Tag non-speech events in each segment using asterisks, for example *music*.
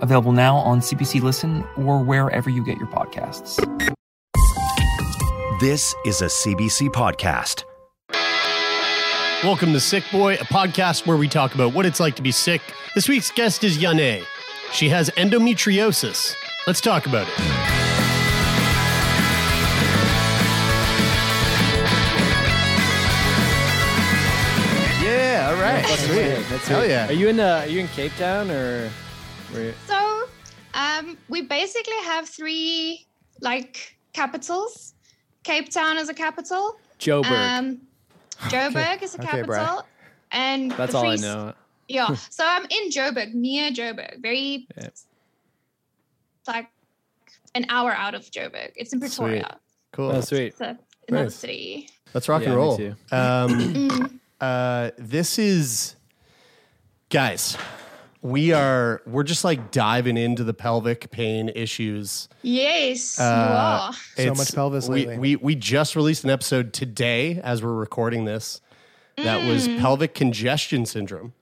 available now on CBC Listen or wherever you get your podcasts. This is a CBC podcast. Welcome to Sickboy, a podcast where we talk about what it's like to be sick. This week's guest is Jané. She has endometriosis. Let's talk about it. Yeah, all right. That's Sweet. sweet. That's Hell sweet. yeah. Are you in uh, Are you in Cape Town or? Where, So, um, we basically have three like capitals. Cape Town is a capital. Joburg. Um, Joburg is a Okay, capital, and That's all I Free- know. Yeah. So I'm in Joburg, near Joburg, very Yeah. like an hour out of Joburg. It's in Pretoria. Cool. Oh, sweet. It's a, another Nice. city. Let's rock Yeah, and roll. Um, uh, this is, guys, we are, we're just like diving into the pelvic pain issues. Yes, Uh, you are. So much pelvis we, lately. we, we just released an episode today as we're recording this that was Mm. pelvic congestion syndrome,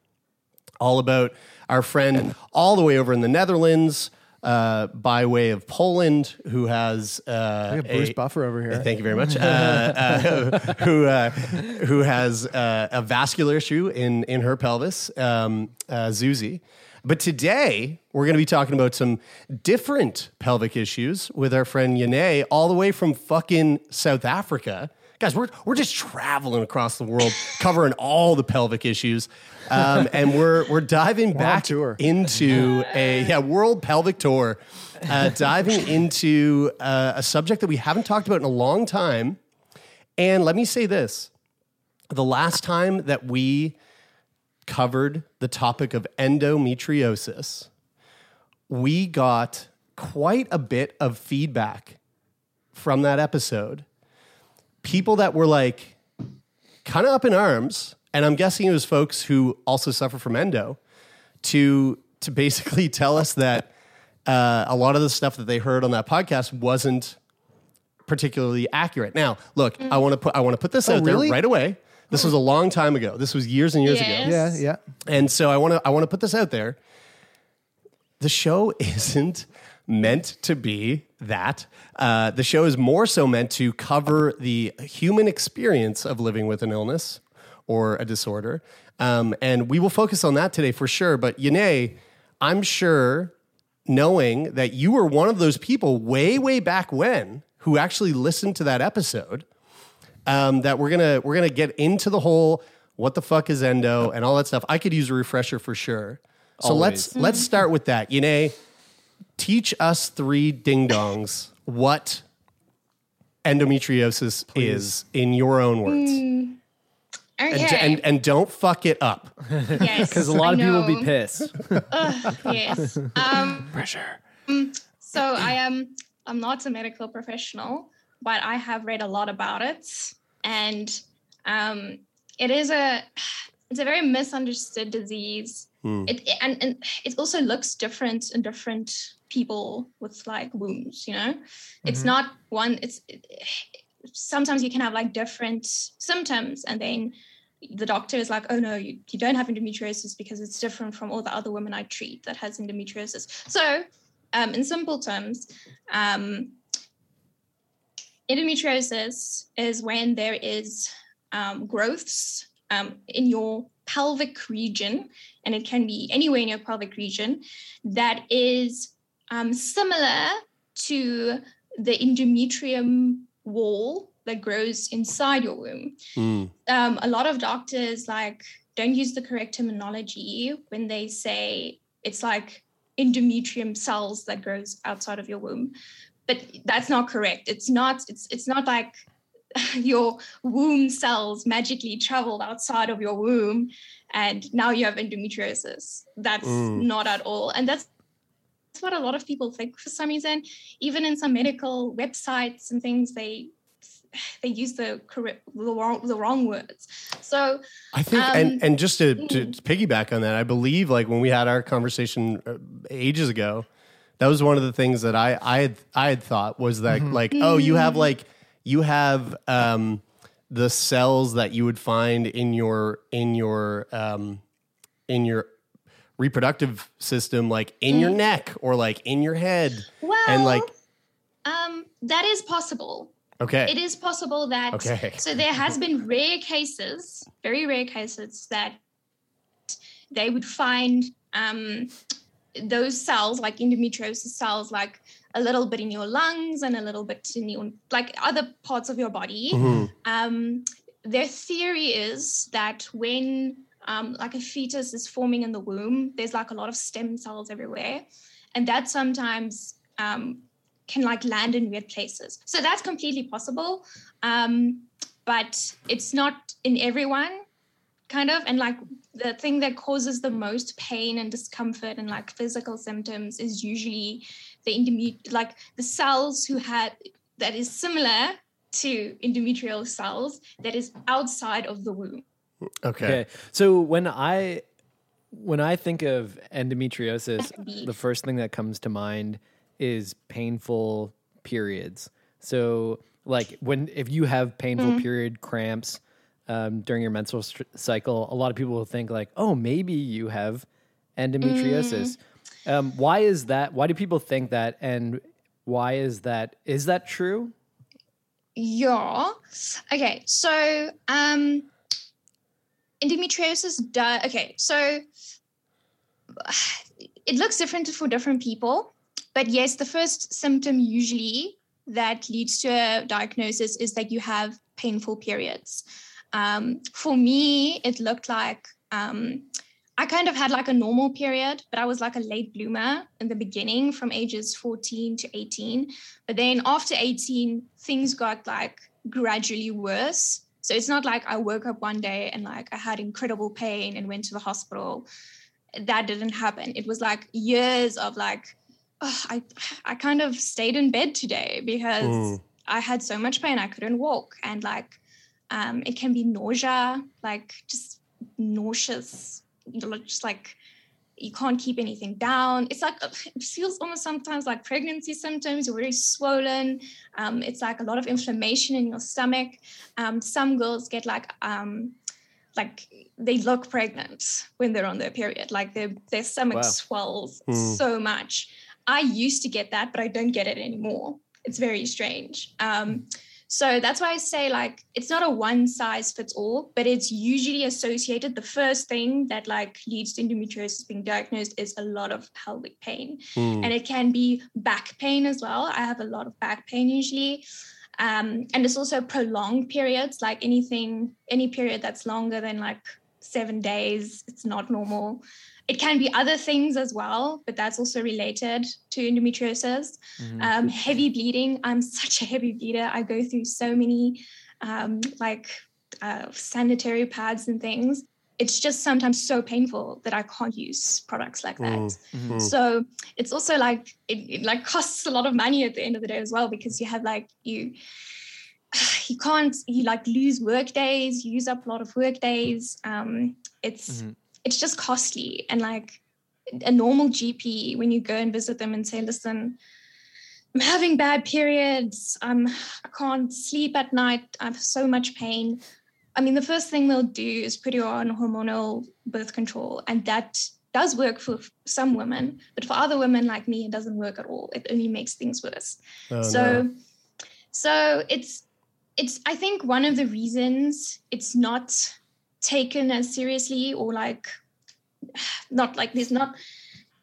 all about our friend all the way over in the Netherlands. Uh, by way of Poland, who has uh, Bruce a- Buffer over here. Thank you very much. Uh, uh, *laughs* who uh, who has uh, a vascular issue in in her pelvis, um, uh, Zuzi. But today we're going to be talking about some different pelvic issues with our friend Jané, all the way from fucking South Africa. Guys, we're we're just traveling across the world, covering all the pelvic issues, um, and we're we're diving back tour. into a yeah world pelvic tour, uh, diving into uh, a subject that we haven't talked about in a long time. And let me say this: the last time that we covered the topic of endometriosis, we got quite a bit of feedback from that episode. People that were like kind of up in arms, and I'm guessing it was folks who also suffer from endo, to to basically *laughs* tell us that uh, a lot of the stuff that they heard on that podcast wasn't particularly accurate. Now, look, I want to put I want to put this Oh, out really? there right away. This was a long time ago. This was years and years Yes. ago. Yeah, yeah. And so I want to I want to put this out there. The show *laughs* isn't meant to be that. Uh, the show is more so meant to cover the human experience of living with an illness or a disorder. Um, and we will focus on that today for sure. But Jané, I'm sure knowing that you were one of those people way, way back when who actually listened to that episode um, that we're gonna we're gonna get into the whole what the fuck is endo and all that stuff. I could use a refresher for sure. So let's Always. let's start with that. Jané, teach us three ding dongs what endometriosis is in your own words. Mm. Okay. And, and and don't fuck it up. yes, *laughs* Because a lot of I people will be pissed. *laughs* Ugh, yes. Um, Pressure. So I am. I'm not a medical professional, but I have read a lot about it, and um, it is a. It's a very misunderstood disease. It and, and it also looks different in different people with like wounds. You know, it's not one. It's sometimes you can have like different symptoms, and then the doctor is like, oh no, you, you don't have endometriosis because it's different from all the other women I treat that has endometriosis. So, um, in simple terms, um, endometriosis is when there is um, growths um, in your pelvic region, and it can be anywhere in your pelvic region that is um, similar to the endometrium wall that grows inside your womb Mm. um, a lot of doctors like don't use the correct terminology when they say it's like endometrium cells that grows outside of your womb but that's not correct it's not it's it's not like *laughs* your womb cells magically traveled outside of your womb and now you have endometriosis that's Mm. not at all and that's what a lot of people think for some reason. Even in some medical websites and things, they they use the correct the wrong, the wrong words. So I think, um, and and just to, to piggyback on that, I believe like when we had our conversation uh, ages ago, that was one of the things that I I had I had thought was that like oh you have like you have um the cells that you would find in your in your um in your reproductive system like in your neck or like in your head well, and like um, that is possible. okay It is possible that Okay. so there has been *laughs* rare cases, very rare cases that they would find um, those cells like endometriosis cells like a little bit in your lungs and a little bit in your like other parts of your body. Mhm. Um, their theory is that when um, like a fetus is forming in the womb, there's like a lot of stem cells everywhere, and that sometimes um, can like land in weird places. So that's completely possible, um, but it's not in everyone, kind of. And like the thing that causes the most pain and discomfort and like physical symptoms is usually the endomet like the cells who had that is similar to endometrial cells that is outside of the womb. okay, So when I when I think of endometriosis, the first thing that comes to mind is painful periods. So like when if you have painful Mm-hmm. period cramps um, during your menstrual str- cycle, a lot of people will think like, oh, maybe you have endometriosis. Mm. Um, why is that? Why do people think that? And why is that? Is that true? Yeah. Okay. So, um, endometriosis does. Okay. So, it looks different for different people, but yes, the first symptom usually that leads to a diagnosis is that you have painful periods. Um, for me, it looked like um, I kind of had like a normal period, but I was like a late bloomer in the beginning from ages 14 to 18. But then after 18, things got like gradually worse. So it's not like I woke up one day and like I had incredible pain and went to the hospital. That didn't happen. It was like years of like, oh, I I kind of stayed in bed today because Mm. I had so much pain I couldn't walk and like um, it can be nausea, like just nauseous, just like you can't keep anything down. It's like it feels almost sometimes like pregnancy symptoms. You're very swollen. Um, it's like a lot of inflammation in your stomach. Um, some girls get like um, like they look pregnant when they're on their period. Like their their stomach Wow. swells Hmm. so much. I used to get that, but I don't get it anymore. It's very strange. Um, so that's why I say like it's not a one size fits all, but it's usually associated. The first thing that like leads to endometriosis being diagnosed is a lot of pelvic pain, Mm. and it can be back pain as well. I have a lot of back pain usually, um, and it's also prolonged periods. Like anything, any period that's longer than like seven days, it's not normal. It can be other things as well, but that's also related to endometriosis. Um, heavy bleeding. I'm *laughs* such a heavy bleeder. I go through so many um, like uh, sanitary pads and things. It's just sometimes so painful that I can't use products like that. Mm. So it's also like it, it like costs a lot of money at the end of the day as well because you have like you *sighs* you can't you like lose work days, you use up a lot of work days. Um, it's Mhm. It's just costly and like a normal GP when you go and visit them and say, listen, I'm having bad periods. Um, I can't sleep at night. I have so much pain. I mean, the first thing they'll do is put you on hormonal birth control, and that does work for some women, but for other women like me, it doesn't work at all. It only makes things worse. Oh, so, no. so it's it's. I think one of the reasons it's not taken as seriously or like not like there's not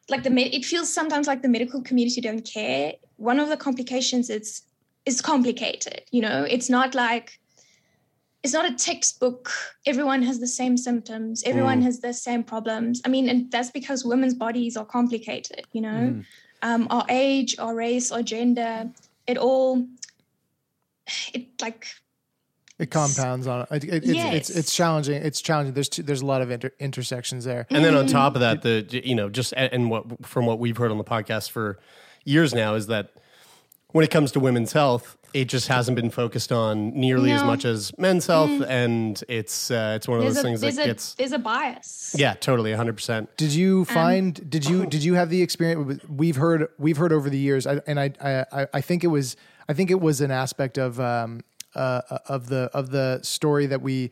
like the med- it feels sometimes like the medical community don't care. One of the complications is is complicated you know? It's not like it's not a textbook. Everyone has the same symptoms. Everyone Mm. has the same problems. I mean and that's because women's bodies are complicated you know? Mm. um, our age our race our gender it all it like It compounds on it. it, it it's, Yes. it's it's challenging. It's challenging. There's two, there's a lot of inter- intersections there. And then on top of that, the you know just and what from what we've heard on the podcast for years now is that when it comes to women's health, it just hasn't been focused on nearly as much as men's health, and it's uh, it's one of There's those a things that a gets there's a bias. yeah totally hundred percent. Did you find? did you did you have the experience? We've heard we've heard over the years, I, and I, I I think it was I think it was an aspect of um uh of the of the story that we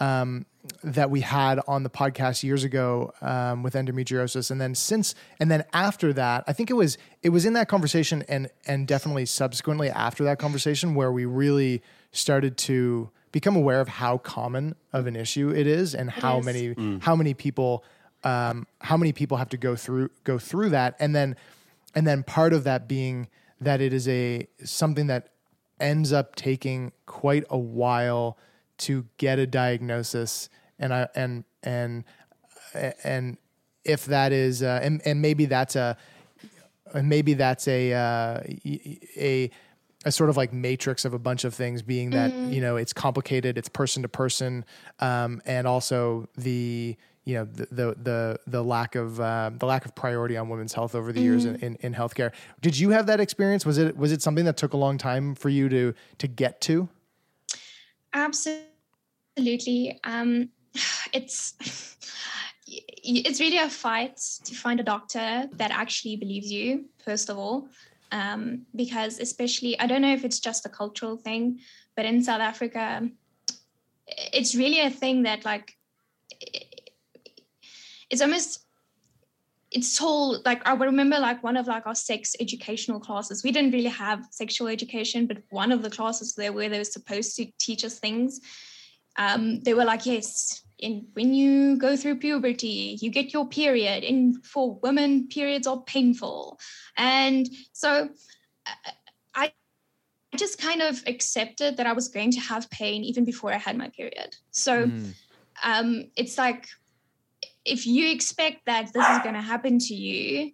um that we had on the podcast years ago um, with endometriosis, and then since and then after that, I think it was it was in that conversation and and definitely subsequently after that conversation where we really started to become aware of how common of an issue it is and how is. many how many people um, how many people have to go through go through that. And then and then part of that being that it is a something that ends up taking quite a while to get a diagnosis. And I and and and if that is uh, and and maybe that's a and maybe that's a uh, a a sort of like matrix of a bunch of things being that you know it's complicated it's person to person um, and also the you know the the the, the lack of uh, the lack of priority on women's health over the years in, in, in healthcare did you have that experience was it was it something that took a long time for you to to get to Absolutely. Um, *sighs* it's *sighs* it's really a fight to find a doctor that actually believes you. First of all, um, because especially I don't know if it's just a cultural thing, but in South Africa, it's really a thing that like it's almost it's told like I remember like one of like our sex educational classes. We didn't really have sexual education, but one of the classes there where they were supposed to teach us things, um, they were like, yes, in when you go through puberty, you get your period. And for women, periods are painful. And so uh, I just kind of accepted that I was going to have pain even before I had my period. So um, it's like if you expect that this is going to happen to you,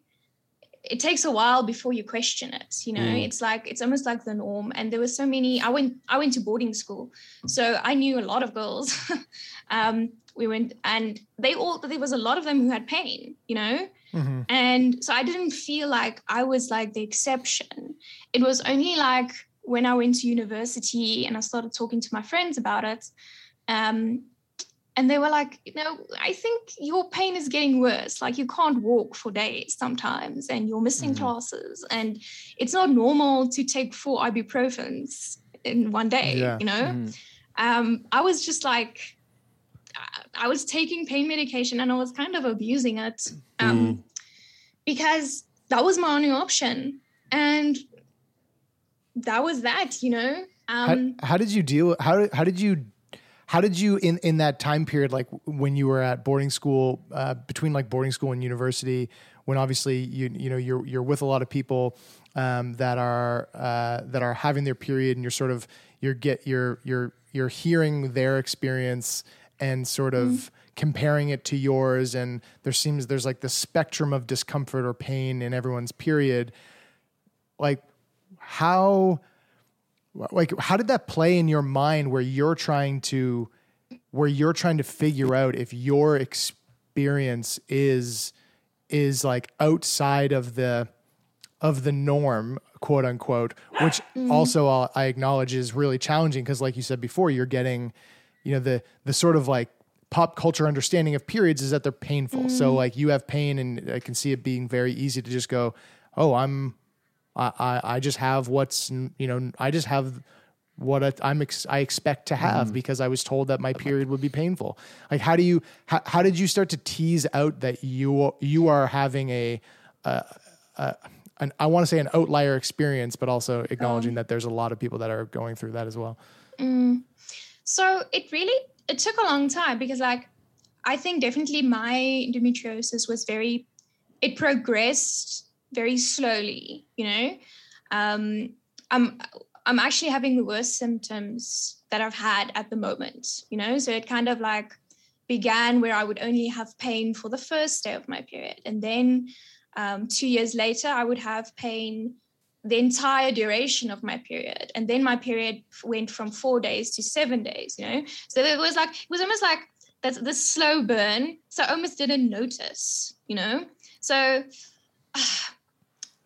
it takes a while before you question it. You know, Mm. it's like it's almost like the norm. And there were so many. I went. I went to boarding school, so I knew a lot of girls. *laughs* um, we went, and they all. There was a lot of them who had pain. You know, and so I didn't feel like I was like the exception. It was only like when I went to university and I started talking to my friends about it. Um, and they were like, you know, I think your pain is getting worse. Like you can't walk for days sometimes and you're missing classes. And it's not normal to take four ibuprofens in one day, Yeah. you know? Um, I was just like, I- was taking pain medication and I was kind of abusing it um, because that was my only option. And that was that, you know? Um, how, how did you deal how did how did you how did you in in that time period like when you were at boarding school uh, between like boarding school and university when obviously you you know you're you're with a lot of people um, that are uh, that are having their period and you're sort of you're get you're you're you're hearing their experience and sort of comparing it to yours and there seems there's like the spectrum of discomfort or pain in everyone's period. Like how like how did that play in your mind where you're trying to where you're trying to figure out if your experience is is like outside of the of the norm quote unquote which Mhm. also I'll- i acknowledge is really challenging because like you said before you're getting you know the the sort of like pop culture understanding of periods is that they're painful so Mhm. like you have pain and i can see it being very easy to just go oh i'm I, I, I just have what's you know I just have what I, I'm ex- I expect to have because I was told that my period would be painful. Like how do you how, how did you start to tease out that you you are having a, a, an, I want to say an outlier experience, but also acknowledging that there's a lot of people that are going through that as well. Mm. So it really it took a long time because like I think definitely my endometriosis was very it progressed very slowly, you know. Um I'm I'm actually having the worst symptoms that I've had at the moment, you know. So it kind of like began where I would only have pain for the first day of my period. And then um, two years later, I would have pain the entire duration of my period. And then my period went from four days to seven days, you know? So it was like, it was almost like that's the slow burn. So I almost didn't notice, you know? So *sighs*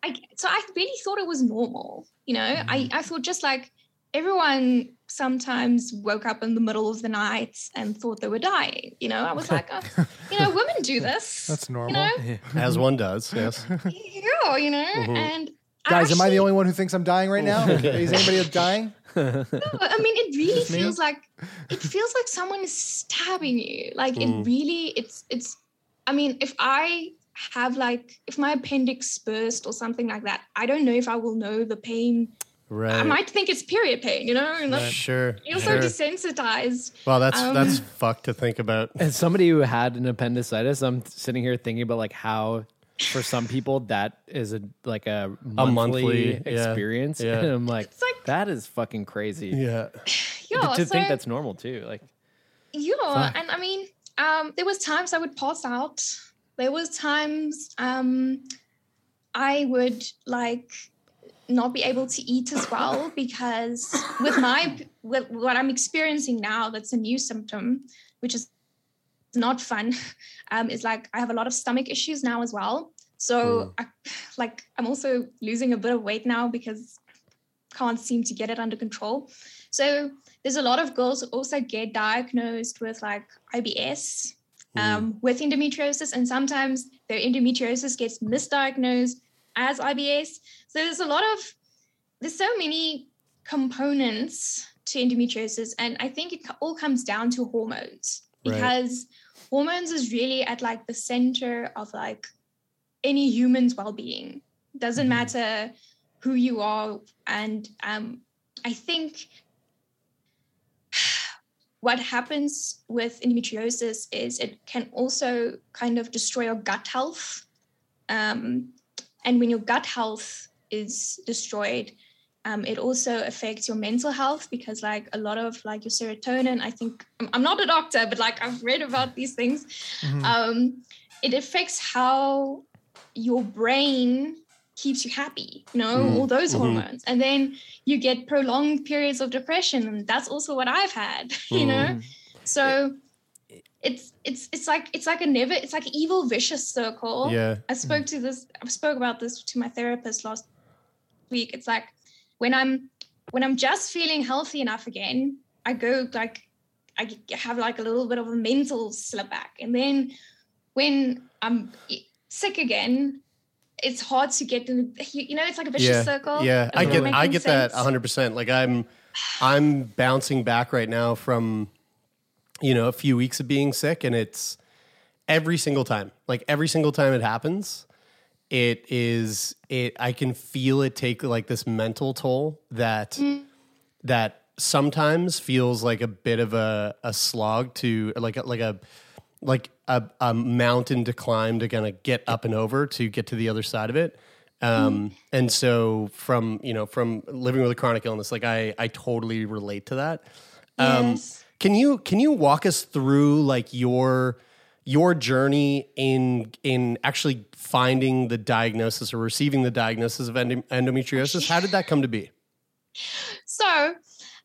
I so I really thought it was normal, you know. I, I thought just like everyone sometimes woke up in the middle of the night and thought they were dying. You know, I was like, oh, you know, women do *laughs* this. That's normal. You know, As one does, yes. *laughs* yeah, you know, Mhm. and Guys, am I the only one who thinks I'm dying right now? *laughs* Is anybody dying? No, I mean, it really Just me? feels like it feels like someone is stabbing you. Like Mm. it really, it's it's. I mean, if I have like if my appendix burst or something like that, I don't know if I will know the pain. Right. I might think it's period pain, you know, and that's Sure. you're so desensitized. Well, that's Um, that's fucked to think about. As somebody who had an appendicitis, I'm sitting here thinking about like how for some people that is a like a monthly, monthly, experience. yeah. And I'm like, that is fucking crazy. Yeah. *sighs* Yeah, to, to think that's normal too. Like Yeah, Fuck. and I mean, um, there was times I would pass out. There was times um, I would like not be able to eat as well because with my with what I'm experiencing now, that's a new symptom, which is not fun. *laughs* Um, is like I have a lot of stomach issues now as well. So I, like I'm also losing a bit of weight now because can't seem to get it under control. So there's a lot of girls who also get diagnosed with like IBS, um, with endometriosis, and sometimes their endometriosis gets misdiagnosed as IBS. So there's a lot of there's so many components to endometriosis, and I think it all comes down to hormones Right. because hormones is really at like the center of like any human's well-being. Doesn't matter who you are, and um, I think what happens with endometriosis is it can also kind of destroy your gut health. Um, and when your gut health is destroyed, um, it also affects your mental health because, like, a lot of like your serotonin. I think I'm, not a doctor, but like I've read about these things. Mhm. Um, it affects how your brain keeps you happy. You know, Mm. all those Mhm. hormones, and then you get prolonged periods of depression, and that's also what I've had. *laughs* You know, Mm. so it's it's it's like it's like a never it's like an evil vicious circle. Yeah. I spoke to this I spoke about this to my therapist last week. It's like when I'm when I'm just feeling healthy enough again, I go like I have like a little bit of a mental slip back. And then when I'm sick again, it's hard to get in you, know, it's like a vicious yeah. circle. Yeah, I get I get that sense? 100%. Like I'm I'm bouncing back right now from you know, a few weeks of being sick and it's every single time. Like every single time it happens, it is it I can feel it take like this mental toll that mm. that sometimes feels like a bit of a, a slog to like a, like a like a, a mountain to climb to kind of get up and over to get to the other side of it. Um, and so from you know from living with a chronic illness, like I I totally relate to that. Um, Yes. Can you can you walk us through like your your journey in in actually finding the diagnosis or receiving the diagnosis of endometriosis? How did that come to be? So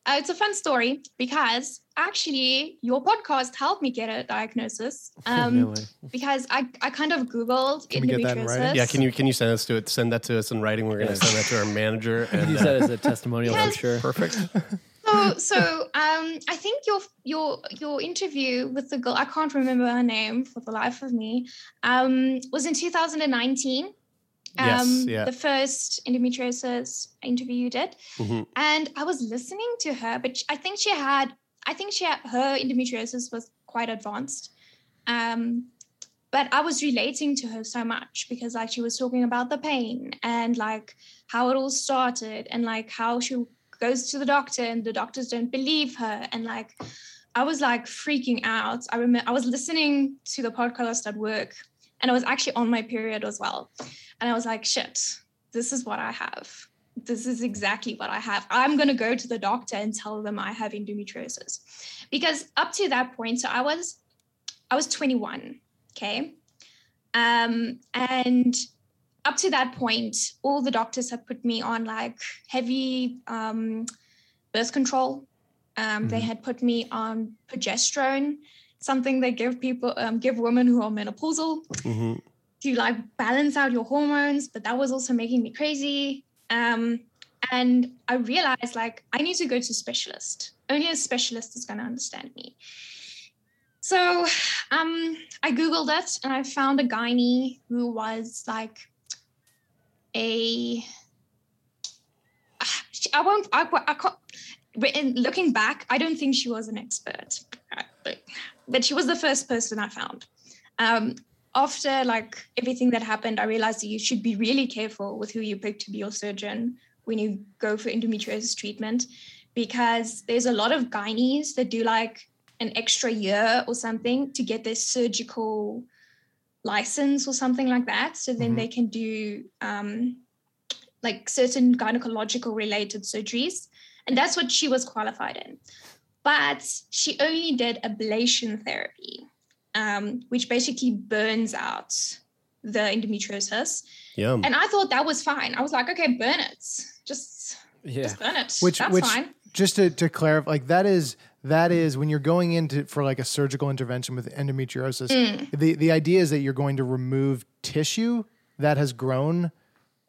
uh, it's a fun story because actually your podcast helped me get a diagnosis. *laughs* Um, No. Because I, I kind of Googled endometriosis. Yeah, can you can you send us to it? Send that to us in writing. We're going to send that to our manager. *laughs* And use that as a testimonial, I'm sure. Perfect. *laughs* So, so um, I think your your your interview with the girl I can't remember her name for the life of me um, was in 2019. Um, Yes, yeah. The first endometriosis interview you did, Mhm. and I was listening to her, but I think she had I think she had, her endometriosis was quite advanced. Um, but I was relating to her so much because like she was talking about the pain and like how it all started and like how she goes to the doctor and the doctors don't believe her and like I was like freaking out. I remember I was listening to the podcast at work and I was actually on my period as well. And I was like, shit, this is what I have. This is exactly what I have. I'm going to go to the doctor and tell them I have endometriosis. Because up to that point, so I was I was 21, okay? Um and up to that point, all the doctors had put me on like heavy um, birth control. Um, They had put me on progesterone, something they give people, um, give women who are menopausal hmm to like balance out your hormones, but that was also making me crazy. Um, and I realized like I need to go to a specialist. Only a specialist is going to understand me. So um, I googled it and I found a gynae who was like a. *sighs* I won't. I, I can't. In looking back, I don't think she was an expert, uh, but, she was the first person I found. Um, after like everything that happened, I realized that you should be really careful with who you pick to be your surgeon when you go for endometriosis treatment, because there's a lot of gynaes that do like an extra year or something to get their surgical license or something like that. So then they can do um, like certain gynecological related surgeries. And that's what she was qualified in. But she only did ablation therapy, um, which basically burns out the endometriosis. Yum. And I thought that was fine. I was like, okay, burn it. Just, Yeah. just burn it. which that's which fine. just to, to clarify like that is that is when you're going into for like a surgical intervention with endometriosis Mm. the the idea is that you're going to remove tissue that has grown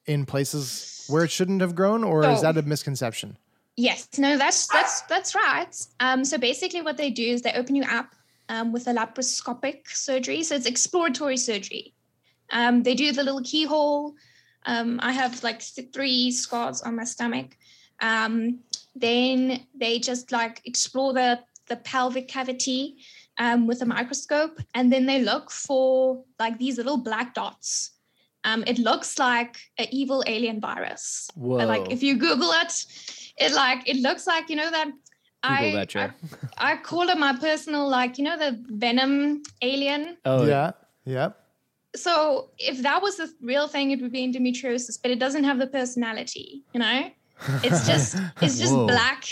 in places where it shouldn't have grown or is Oh. that a misconception Yes, no, that's that's that's right. Um, so basically, what they do is they open you up um, with a laparoscopic surgery. So it's exploratory surgery. Um, they do the little keyhole. Um, I have like th- three scars on my stomach. Um, then they just like explore the the pelvic cavity um, with a microscope, and then they look for like these little black dots. Um, it looks like an evil alien virus. Whoa. Like if you Google it, it like it looks like you know that I, Google that, Joe. I I call it my personal like you know the Venom alien. Oh, yeah yeah So if that was the real thing, it would be endometriosis, but it doesn't have the personality. You know, it's just it's just *laughs* Whoa. black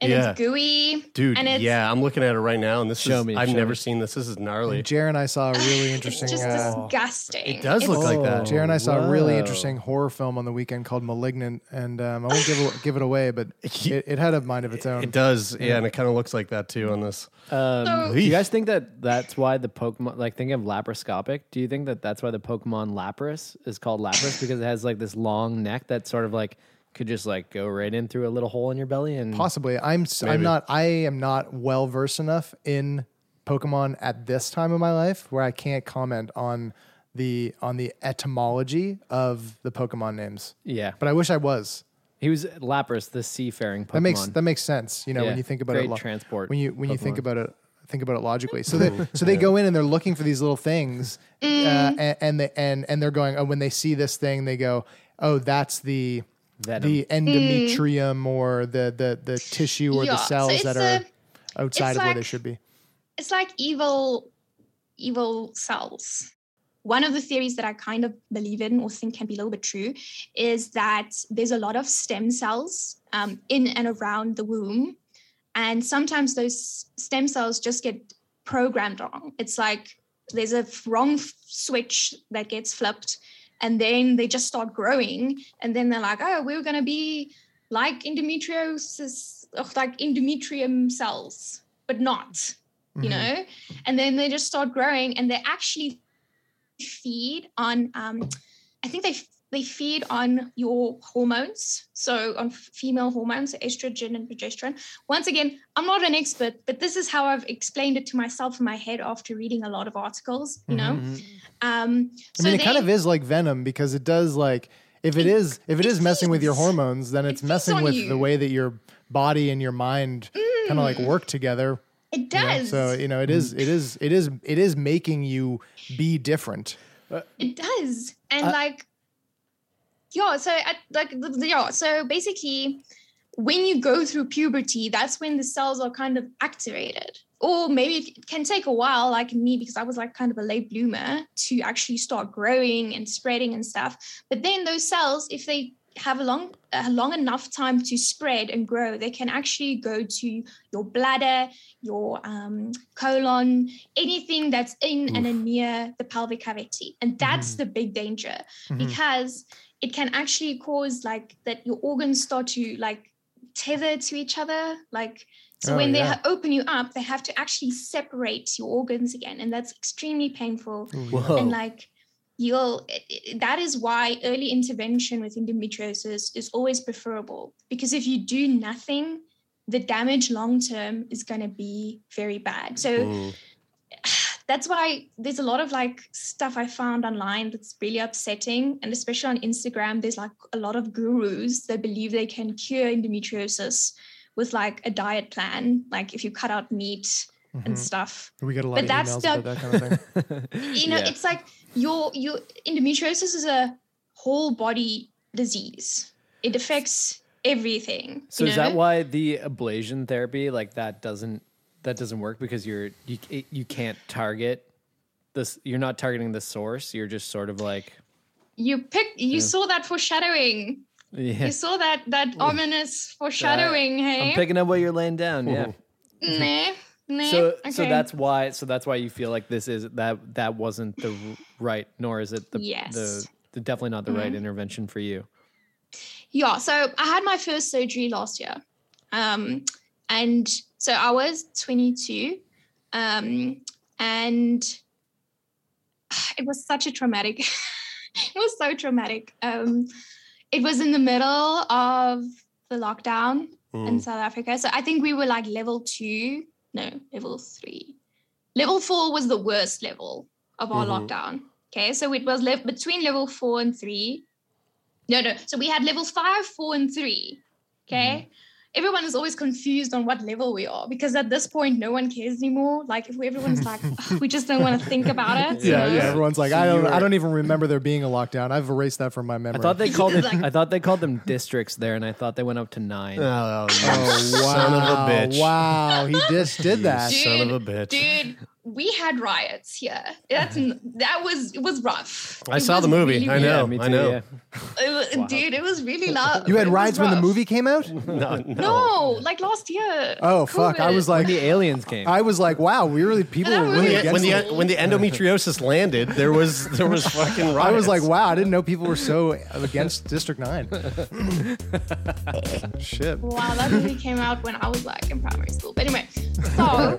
and Yeah. it's gooey, Dude, and it's yeah, I'm looking at it right now, and this Show is, me, I've show never me. seen this. This is gnarly. Jared and I saw a really *sighs* it's interesting just uh, disgusting. It does look It's- like that. Jared and I saw a really interesting horror film on the weekend called *Malignant*, and um, I won't give it, *laughs* give it away, but it, it had a mind of its own. It does, yeah, and it kind of looks like that too on this. Um, So- do you guys think that that's why the Pokemon, like think of laparoscopic? Do you think that that's why the Pokemon Lapras is called Lapras because it has like this long neck that sort of like could just like go right in through a little hole in your belly and Possibly. I'm s- Maybe. I'm not I am not well versed enough in Pokemon at this time of my life where I can't comment on the on the etymology of the Pokemon names. yeah. But I wish I was. He was Lapras, the seafaring Pokemon. That makes that makes sense. You know, Yeah, when you think about great it lo- transport when you when you think Pokemon. about it think about it logically. So *laughs* they so they go in and they're looking for these little things uh, and, and they and and they're going oh when they see this thing they go oh that's the Venom. the endometrium or the the the tissue or Yeah, the cells it's that a- are outside it's of where they should be. it's like evil evil cells one of the theories that i kind of believe in or think can be a little bit true is that there's a lot of stem cells um, in and around the womb and sometimes those stem cells just get programmed wrong it's like there's a wrong switch that gets flipped and then they just start growing and then they're like oh we're going to be like endometriosis or like endometrium cells but not you Mhm. know and then they just start growing and they actually feed on um i think they they feed on your hormones so on female hormones estrogen and progesterone once again i'm not an expert but this is how i've explained it to myself in my head after reading a lot of articles you know um I mean, it kind of is like venom because it does like if it is if it is messing with your hormones, then it's feeds messing with you. the way that your body and your mind kind of like work together. it you know? does So you know, it is it is it is it is making you be different. It does, and like, yeah. So, at, like, yeah. So basically, when you go through puberty, that's when the cells are kind of activated. Or maybe it can take a while, like me, because I was like kind of a late bloomer to actually start growing and spreading and stuff. But then those cells, if they have a long a long enough time to spread and grow, they can actually go to your bladder, your um, colon, anything that's in and near the pelvic cavity, and that's the big danger Mhm. because it can actually cause like that your organs start to like tether to each other, like. So Oh, when they yeah. ha- open you up, they have to actually separate your organs again, and that's extremely painful. Oh, Whoa. And like you'll i- i- that is why early intervention with endometriosis is always preferable because if you do nothing the damage long term is going to be very bad so that's why there's a lot of like stuff i found online that's really upsetting and especially on instagram there's like a lot of gurus that believe they can cure endometriosis with like a diet plan like if you cut out meat Mhm. and stuff We get a lot But of that's emails the- about that kind of thing. *laughs* you know Yeah. it's like your your endometriosis is a whole body disease it affects everything So you is that why the ablation therapy like that doesn't that doesn't work because you're you you can't target this you're not targeting the source you're just sort of like you picked you Yeah. saw that foreshadowing yeah you saw that that *laughs* ominous foreshadowing hey I'm picking up what you're laying down yeah nah, nah, so so that's why so that's why you feel like this is that that wasn't the right nor is it the Yes. the, the definitely not the right Mhm. intervention for you Yeah, so I had my first surgery last year. Um, and so I was 22. Um, and it was such a traumatic, *laughs* it was so traumatic. Um, it was in the middle of the lockdown in Mm. South Africa. So I think we were like level two, no, level three. Level four was the worst level of our Mhm. lockdown. Okay, so it was le- between level four and three. No, no. So we had level five, four, and three. Okay. Everyone is always confused on what level we are because at this point, no one cares anymore. Like, if everyone's like, *laughs* "Ugh, we just don't want to think about it. you Yeah, know? yeah. Everyone's like, So I don't, were- I don't even remember there being a lockdown. I've erased that from my memory. I thought they called it Like- I thought they called them districts there and I thought they went up to nine Oh, you Oh, oh wow! son of a bitch. Wow, he just did that. Dude, son of a bitch. Dude, we had riots here. That's uh-huh. that was it was rough. I It saw the movie. really I rough. know. me I know. yeah. It was- Dude, it was really *laughs* loud. You had It was riots when the movie came out. *laughs* No, no. No, like last year. Oh fuck! I COVID. was when like, the aliens came I was like, wow, we really people were really When the, when the when the endometriosis landed, there was there was fucking riots. *laughs* I was like, wow, I didn't know people were so against District Nine. Shit. Wow, that movie came out when I was like in primary school. But anyway, so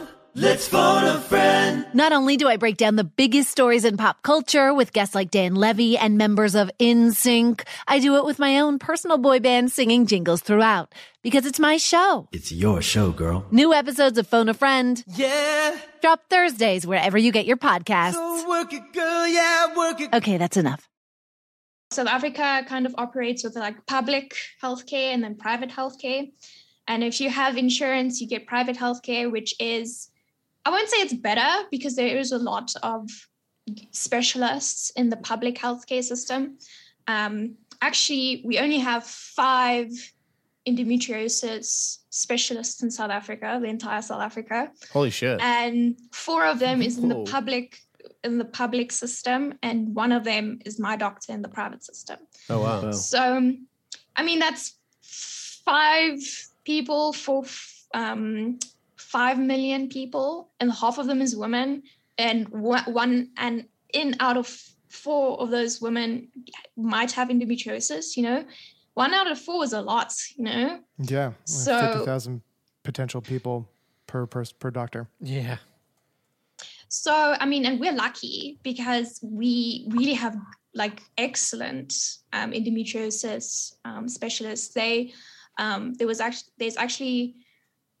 let's phone a friend. Not only do I break down the biggest stories in pop culture with guests like Dan Levy and members of NSYNC, I do it with my own personal boy band singing jingles throughout because it's my show. It's your show, girl. New episodes of Phone a Friend Yeah. drop Thursdays wherever you get your podcasts. So work it, girl. Yeah, work it. Okay, that's enough. South Africa kind of operates with like public healthcare and then private healthcare. And if you have insurance, you get private healthcare, which is, I won't say it's better because there is a lot of specialists in the public healthcare system. Um, actually, we only have five endometriosis specialists in South Africa, the entire South Africa holy shit. and four of them is in the public in the public system and one of them is my doctor in the private system Oh wow. so um, i mean that's five people for f- um, five million people and half of them is women and one, one and in out of four of those women might have endometriosis you know one out of four is a lot you know Yeah, So- fifty thousand potential people per person per doctor. yeah So, I mean, and we're lucky because we really have like excellent um, endometriosis um, specialists. They, um, there was actually, there's actually,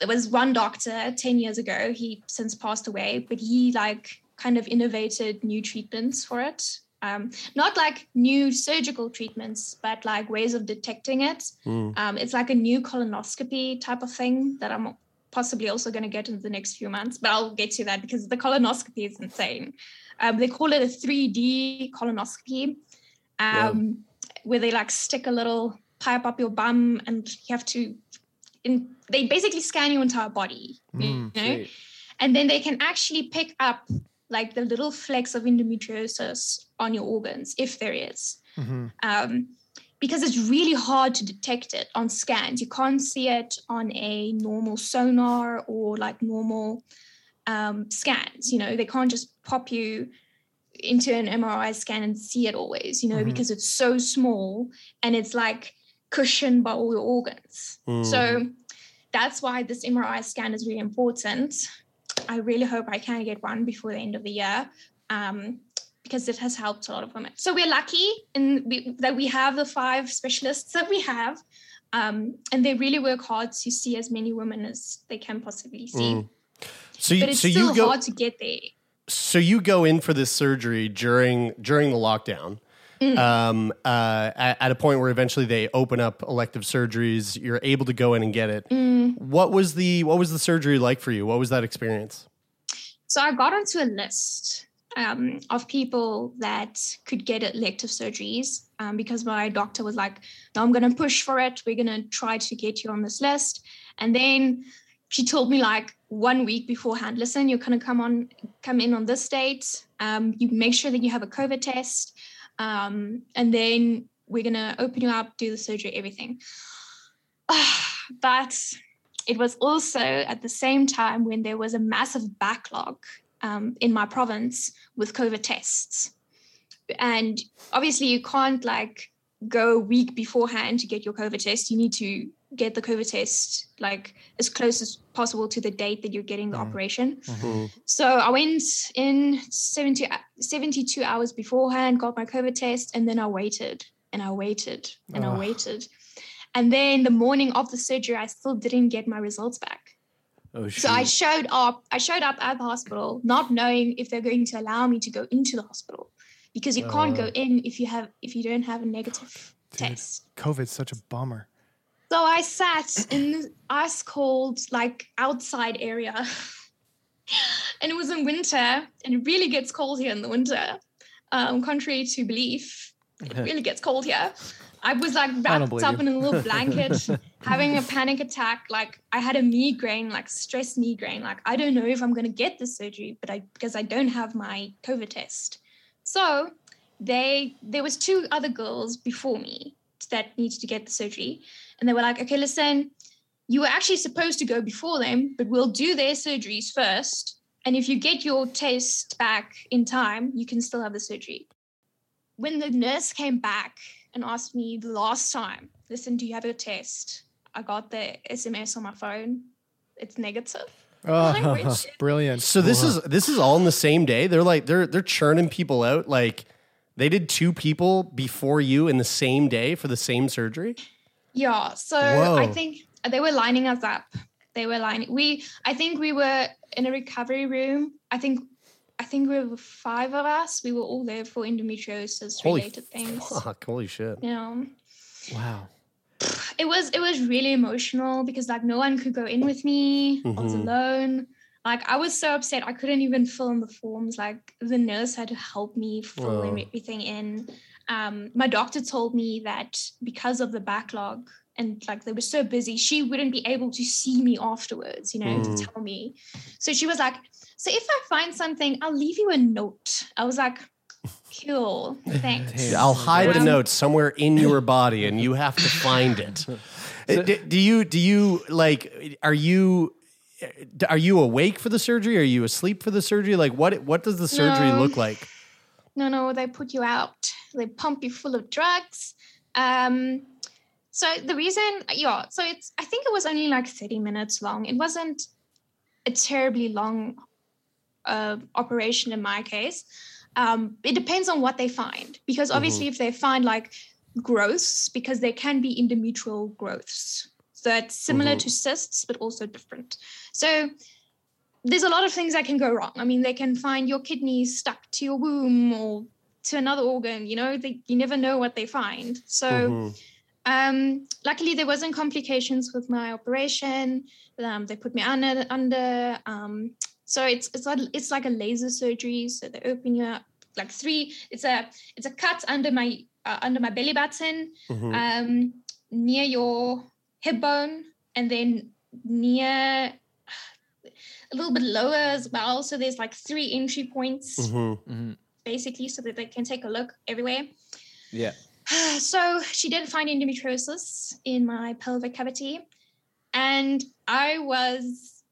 there was one doctor 10 years ago, he since passed away, but he like kind of innovated new treatments for it. Um, not like new surgical treatments, but like ways of detecting it. Mm. Um, it's like a new colonoscopy type of thing that I'm possibly also going to get in the next few months, but I'll get to that because the colonoscopy is insane. Um, they call it a 3D colonoscopy, um, where they like stick a little pipe up your bum and you have to, in, they basically scan your entire body, you Mm, know? sweet. And then they can actually pick up like the little flecks of endometriosis on your organs, if there is um, because it's really hard to detect it on scans. You can't see it on a normal sonar or like normal um, scans. You know, they can't just pop you into an MRI scan and see it always, you know, Mhm. because it's so small and it's like cushioned by all your organs. So that's why this MRI scan is really important. I really hope I can get one before the end of the year. Um, because it has helped a lot of women. So we're lucky in we, that we have the five specialists that we have, um, and they really work hard to see as many women as they can possibly see. Mm. So you, but it's so still go hard to get there. so you go in for this surgery during during the lockdown. Mm. Um, uh, at, at a point where eventually they open up elective surgeries, you're able to go in and get it. Mm. What was the what was the surgery like for you? What was that experience? So I got onto a list um, of people that could get elective surgeries um, because my doctor was like, "No, I'm going to push for it. We're going to try to get you on this list." And then she told me like one week beforehand, "Listen, you're going to come on, come in on this date. Um, you make sure that you have a COVID test, um, and then we're to open you up, do the surgery, everything." *sighs* but it was also at the same time when there was a massive backlog um, in my province with COVID tests. And obviously, you can't like go a week beforehand to get your COVID test. You need to get the COVID test like as close as possible to the date that you're getting the mm-hmm. operation. Mm-hmm. So I went in 70, 72 hours beforehand, got my COVID test, and then I waited and I waited and I waited. And then the morning of the surgery, I still didn't get my results back. Oh, So I showed up. I showed up at the hospital, not knowing if they're going to allow me to go into the hospital, because you can't go Uh. in if you have if you don't have a negative test. COVID's such a bummer. So I sat in this ice cold, like outside area. *laughs* and it was in winter, and it really gets cold here in the winter. Um, contrary to belief, it really gets cold here. I was like wrapped up in a little blanket, *laughs* having a panic attack. Like I had a migraine, like stress migraine. Like I don't know if I'm gonna get the surgery, but I because I don't have my COVID test. So they there was two other girls before me that needed to get the surgery, and they were like, okay, listen, you were actually supposed to go before them, but we'll do their surgeries first. And if you get your test back in time, you can still have the surgery. When the nurse came back and asked me the last time, listen, do you have your test? I got the SMS on my phone. It's negative. Oh, *laughs* brilliant. So this is this is all in the same day. They're like they're they're churning people out. Like they did two people before you in the same day for the same surgery. Yeah. So I think they were lining us up. They were lining. We. I think we were in a recovery room. I think. I think we were five of us. We were all there for endometriosis Holy related things. Fuck! Holy shit! Yeah. Wow. It was. It was really emotional because like no one could go in with me. I was Mhm. alone. Like I was so upset. I couldn't even fill in the forms. Like the nurse had to help me fill Oh. everything in. Um, my doctor told me that because of the backlog and like they were so busy, she wouldn't be able to see me afterwards, you know, Mm. to tell me. So she was like, So if I find something, I'll leave you a note. I was like, Cool, thanks. I'll hide the note somewhere in your body, and you have to find it. *laughs* Uh, do, do you do you like? Are you are you awake for the surgery? Are you asleep for the surgery? Like what what does the surgery No. look like? No, no, they put you out. They pump you full of drugs. Um, so the reason, yeah, so it's, I think it was only like 30 minutes long. It wasn't a terribly long uh, operation in my case. Um, it depends on what they find, because obviously, if they find like growths, because there can be endometrial growths. So it's similar Mhm. to cysts, but also different. So there's a lot of things that can go wrong. I mean, they can find your kidneys stuck to your womb or to another organ. You know, they, you never know what they find. So Mhm. um, luckily there wasn't complications with my operation. Um, they put me under under. So it's it's like it's like a laser surgery. So they open you up like three. It's a it's a cut under my uh, under my belly button, Mhm. um, near your hip bone, and then near a little bit lower as well. So there's like three entry points Mm-hmm. basically, so that they can take a look everywhere. Yeah. *sighs* so she did find endometriosis in my pelvic cavity and i was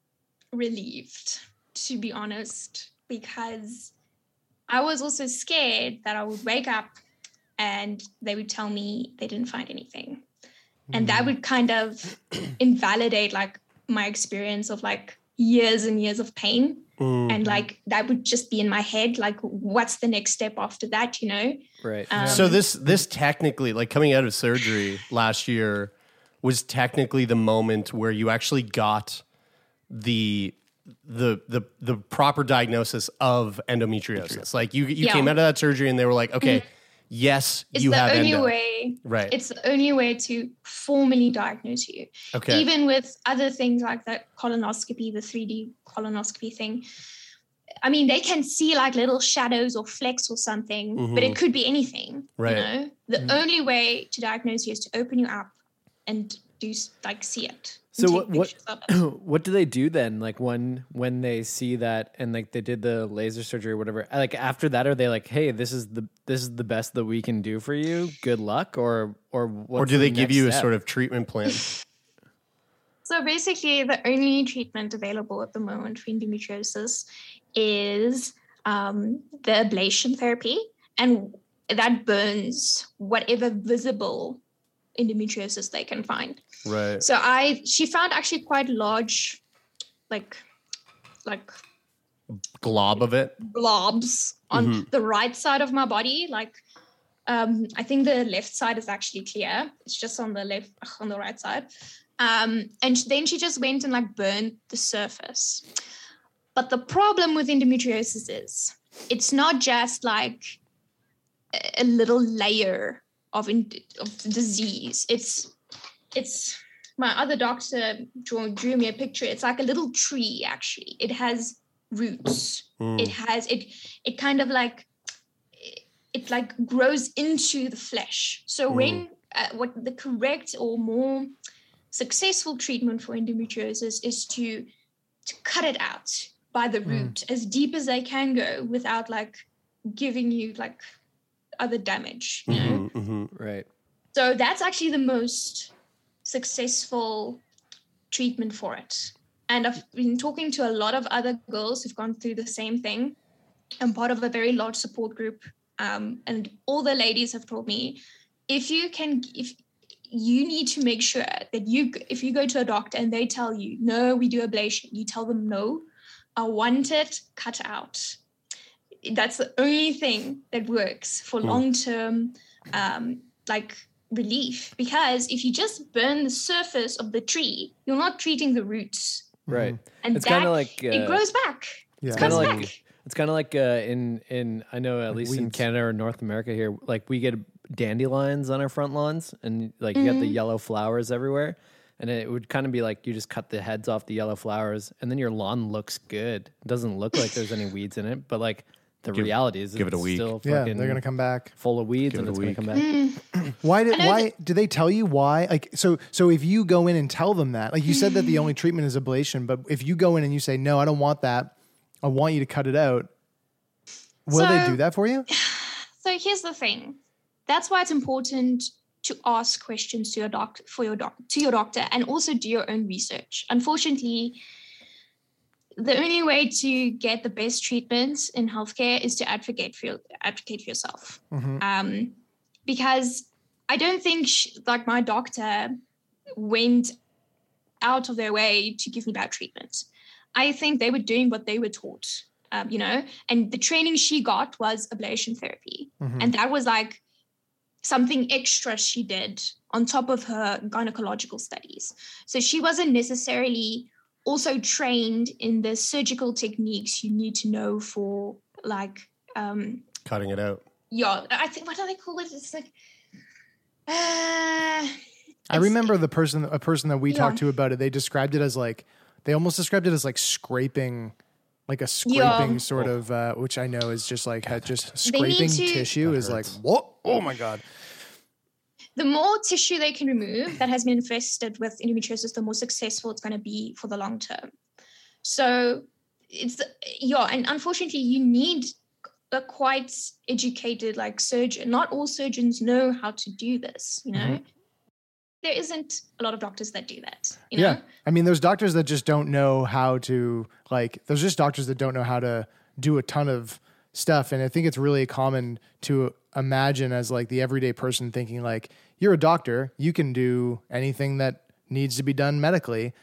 relieved to be honest because i was also scared that i would wake up and they would tell me they didn't find anything and that would kind of *clears throat* invalidate like my experience of like years and years of pain Mm. and like that would just be in my head like what's the next step after that you know Right. Um, so this this technically like coming out of surgery last year was technically the moment where you actually got the the the the proper diagnosis of endometriosis. Like you you Yeah. came out of that surgery and they were like, okay, yes, it's you the have only endo. way Right. it's the only way to formally diagnose you Okay. even with other things like that colonoscopy the 3d colonoscopy thing i mean they can see like little shadows or flecks or something but Mhm. it could be anything Right. you know the Mhm. only way to diagnose you is to open you up and do like see it So what what pictures of it. *clears throat* what do they do then? Like when when they see that and like they did the laser surgery or whatever. Like after that, are they like, hey, this is the this is the best that we can do for you. Good luck, or or or do the they give next you a sort of treatment plan? *laughs* So basically, the only treatment available at the moment for endometriosis is um, the ablation therapy, and that burns whatever visible endometriosis they can find. right. So I, she found actually quite large, like, like Glob of it. blobs on Mhm. the right side of my body. Like, um, I think the left side is actually clear. It's just on the left, ugh, on the right side. Um, and then she just went and like burned the surface. But the problem with endometriosis is it's not just like a little layer of in, of disease. It's it's my other doctor drew, drew me a picture. It's like a little tree actually. It has roots. Mm. It has it it kind of like it, it like grows into the flesh. So Mm. when uh, what the correct or more successful treatment for endometriosis is to to cut it out by the root as deep as they can go without like giving you like other damage. You know? Mm-hmm. Right. So that's actually the most successful treatment for it. And I've been talking to a lot of other girls who've gone through the same thing. I'm part of a very large support group. Um, and all the ladies have told me if you can, if you need to make sure that you, if you go to a doctor and they tell you, no, we do ablation, you tell them, no, I want it cut out. That's the only thing that works for Hmm. long term, um, like relief. Because if you just burn the surface of the tree, you're not treating the roots. Right. And it's kind of like it uh, grows back. It's kind of like back. it's kind of like uh, in in I know at least in. Canada or North America here, like we get dandelions on our front lawns, and like you got the yellow flowers everywhere, and it would kind of be like you just cut the heads off the yellow flowers, and then your lawn looks good. It doesn't look like there's any weeds in it, but like the Give- reality is give it a week. Still Yeah, they're gonna come back full of weeds, Give and it it's a gonna come back. Mm. Why did I know why do they tell you why? Like so so if you go in and tell them that, like you said that the only treatment is ablation, but if you go in and you say no, I don't want that, I want you to cut it out. Will they do that for you? *sighs* So here's the thing. That's why it's important to ask questions to your doctor for your doc to your doctor and also do your own research. Unfortunately, the only way to get the best treatments in healthcare is to advocate for advocate for yourself. Mhm. Um, because I don't think sh- like my doctor went out of their way to give me bad treatment. I think they were doing what they were taught, um, you know, and the training she got was ablation therapy. Mhm. And that was like something extra she did on top of her gynecological studies. So she wasn't necessarily also trained in the surgical techniques you need to know for like um Cutting it out. yeah i think what do they call it it's like Uh, I remember the person, a person that we Yeah. talked to about it. They described it as like they almost described it as like scraping, like a Yeah. scraping sort of, uh, which I know is just like had just scraping to- tissue is like what? Oh my god! The more tissue they can remove that has been infested with endometriosis, the more successful it's going to be for the long term. So it's yeah, and unfortunately, you need a quite educated like surgeon. Not all surgeons know how to do this. You know, Mhm. there isn't a lot of doctors that do that. You yeah, I mean, there's doctors that just don't know how to like. There's just doctors that don't know how to do a ton of stuff, and I think it's really common to imagine as like the everyday person thinking like you're a doctor, you can do anything that needs to be done medically,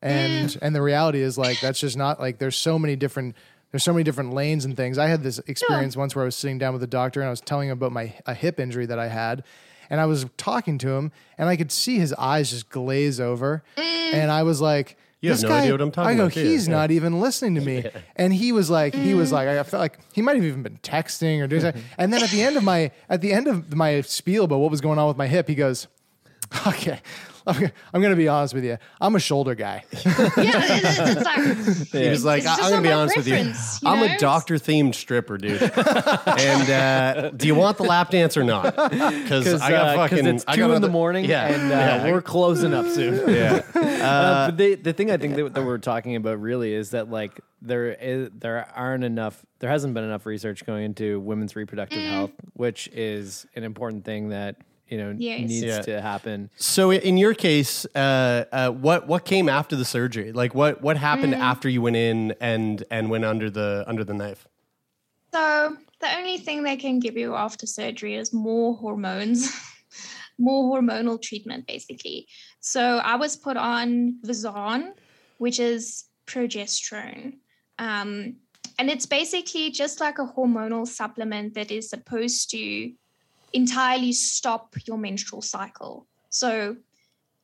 and mm. and the reality is like that's just not like there's so many different. There's so many different lanes and things. I had this experience once where I was sitting down with a doctor and I was telling him about my a hip injury that I had, and I was talking to him and I could see his eyes just glaze over, mm. and I was like, You have this no guy, idea what I'm talking I go, about, do you? he's Yeah. not even listening to me. *laughs* And he was like, he was mm. like, I felt like he might have even been texting or doing something. And then at the end of my, at the end of my spiel about what was going on with my hip, he goes, okay, I'm going to be honest with you. I'm a shoulder guy. *laughs* *laughs* He was like, It's I- just I'm gonna be honest with you. you I'm know? a doctor themed stripper, dude. *laughs* and uh, do you want the lap dance or not? Because I got uh, 'cause fucking. it's I two got in the other- morning, Yeah, and uh, yeah. we're closing up soon. Yeah. Uh, but they, the thing I think that, that we're talking about really is that like there is there aren't enough there hasn't been enough research going into women's reproductive Mm. health, which is an important thing that you know Yes. needs Yeah. to happen. So in your case, uh, uh, what what came after the surgery? Like what what happened Mm. after you went in and and went under the under the knife? So the only thing they can give you after surgery is more hormones, *laughs* more hormonal treatment, basically. So I was put on Visanne, which is progesterone. Um, and it's basically just like a hormonal supplement that is supposed to entirely stop your menstrual cycle. So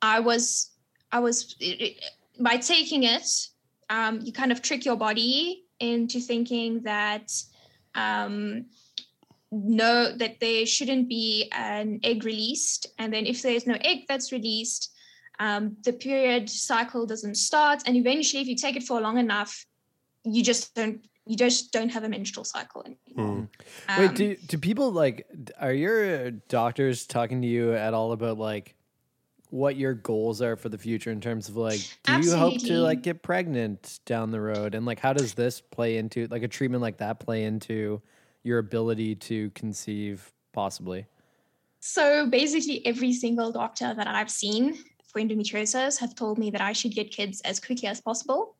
I was, I was, it- it- by taking it, um, you kind of trick your body into thinking that um, no, that there shouldn't be an egg released. And then if there's no egg that's released, um, the period cycle doesn't start. And eventually, if you take it for long enough, you just don't you just don't have a menstrual cycle anymore. Wait, Um, do do people like are your doctors talking to you at all about like what your goals are for the future in terms of like do you hope to like get pregnant down the road and like how does this play into like a treatment like that play into your ability to conceive possibly? So basically, every single doctor that I've seen for endometriosis have told me that I should get kids as quickly as possible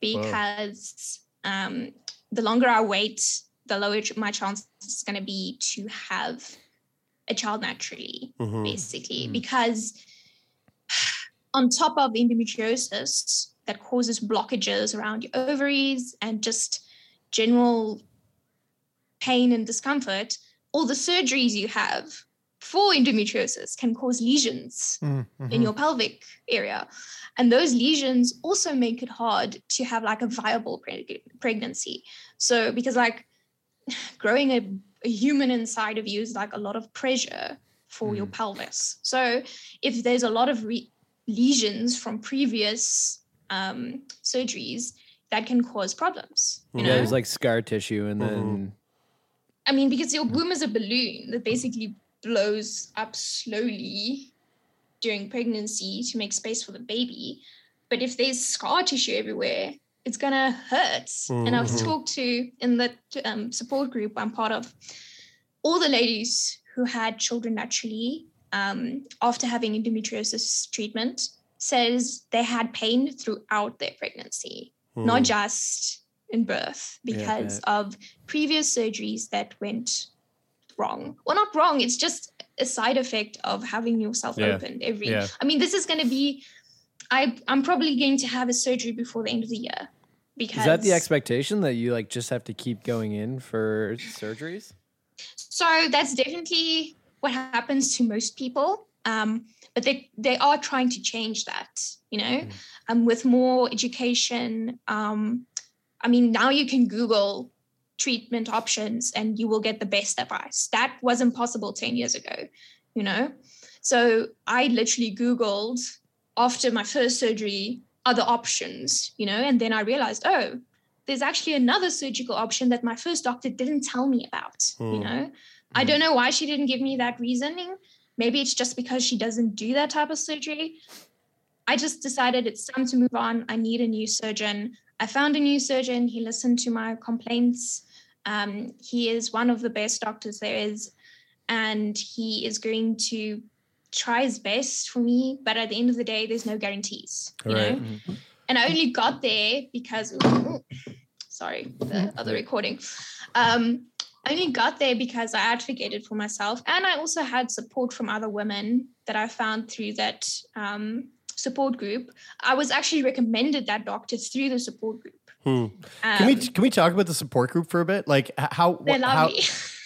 because um, the longer I wait, the lower my chance is going to be to have a child naturally, Mhm. basically. Because on top of endometriosis that causes blockages around your ovaries and just general pain and discomfort, all the surgeries you have for endometriosis can cause lesions mm, in your mm-hmm. pelvic area. And those lesions also make it hard to have like a viable preg- pregnancy. So, because like *sighs* growing a, a human inside of you is like a lot of pressure for your mm. pelvis. So, if there's a lot of re- lesions from previous um, surgeries, that can cause problems. You yeah, know? there's like scar tissue and mm-hmm. then I mean, because your mm. womb is a balloon that basically blows up slowly during pregnancy to make space for the baby. But if there's scar tissue everywhere, it's gonna hurt. And I've Mhm. talked to in the um, support group I'm part of, all the ladies who had children naturally um, after having endometriosis treatment says they had pain throughout their pregnancy, not Hmm. just in birth Yeah, I because of previous surgeries that went wrong. Well, not wrong. It's just a side effect of having yourself Yeah. opened every. Yeah. I mean, this is going to be. I I'm probably going to have a surgery before the end of the year because is that the expectation that you like just have to keep going in for surgeries? So that's definitely what happens to most people. Um, but they they are trying to change that, you know, um, with more education. Um, I mean, now you can Google treatment options and you will get the best advice. That wasn't possible 10 years ago, you know? So I literally Googled after my first surgery other options, you know, and then I realized, oh, there's actually another surgical option that my first doctor didn't tell me about, you Hmm. know. I don't know why she didn't give me that reasoning. Maybe it's just because she doesn't do that type of surgery. I just decided it's time to move on. I need a new surgeon. I found a new surgeon. He listened to my complaints. Um, he is one of the best doctors there is, and he is going to try his best for me. But at the end of the day, there's no guarantees. You know? And I only got there because, ooh, sorry, the other recording. Um, I only got there because I advocated for myself, and I also had support from other women that I found through that um, support group. I was actually recommended that doctor through the support group. Hmm. can we Um, can we talk about the support group for a bit? Like how what- how *laughs*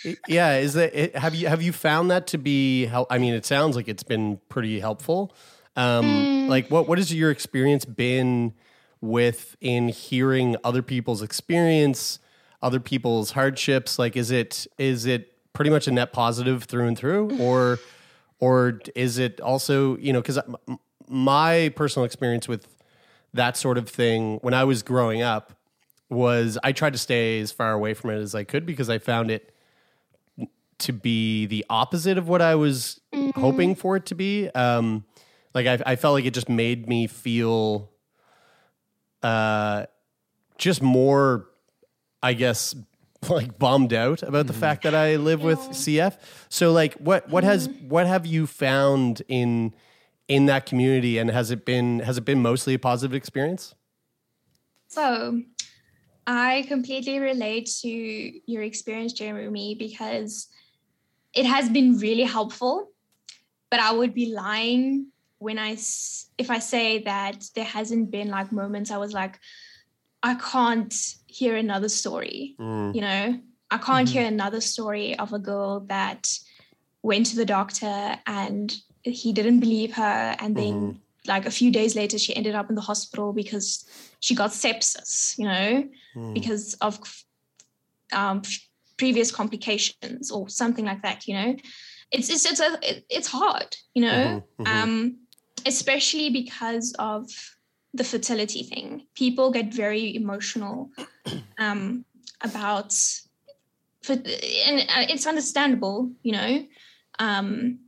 *laughs* yeah is that it, have you have you found that to be how I mean it sounds like it's been pretty helpful. Um Mm. like what what has your experience been with in hearing other people's experience, other people's hardships? Like is it is it pretty much a net positive through and through *sighs* or or is it also, you know, cuz my personal experience with that sort of thing when I was growing up was I tried to stay as far away from it as I could because I found it to be the opposite of what I was hoping for it to be. Um, like I, I felt like it just made me feel uh, just more, I guess, like bummed out about the fact that I live with CF. So like what what has what have you found in in that community and has it been has it been mostly a positive experience? So I completely relate to your experience, Jeremie, because it has been really helpful. But I would be lying when i if I say that there hasn't been like moments I was like, I can't hear another story. Mm. You know, I can't hear another story of a girl that went to the doctor and he didn't believe her, and then like a few days later she ended up in the hospital because she got sepsis you know Mm. because of um, previous complications or something like that you know. It's it's it's, a, it, it's hard you know? Mhm, mhm. um especially because of the fertility thing. People get very emotional *clears throat* um about and uh, it's understandable you know? Um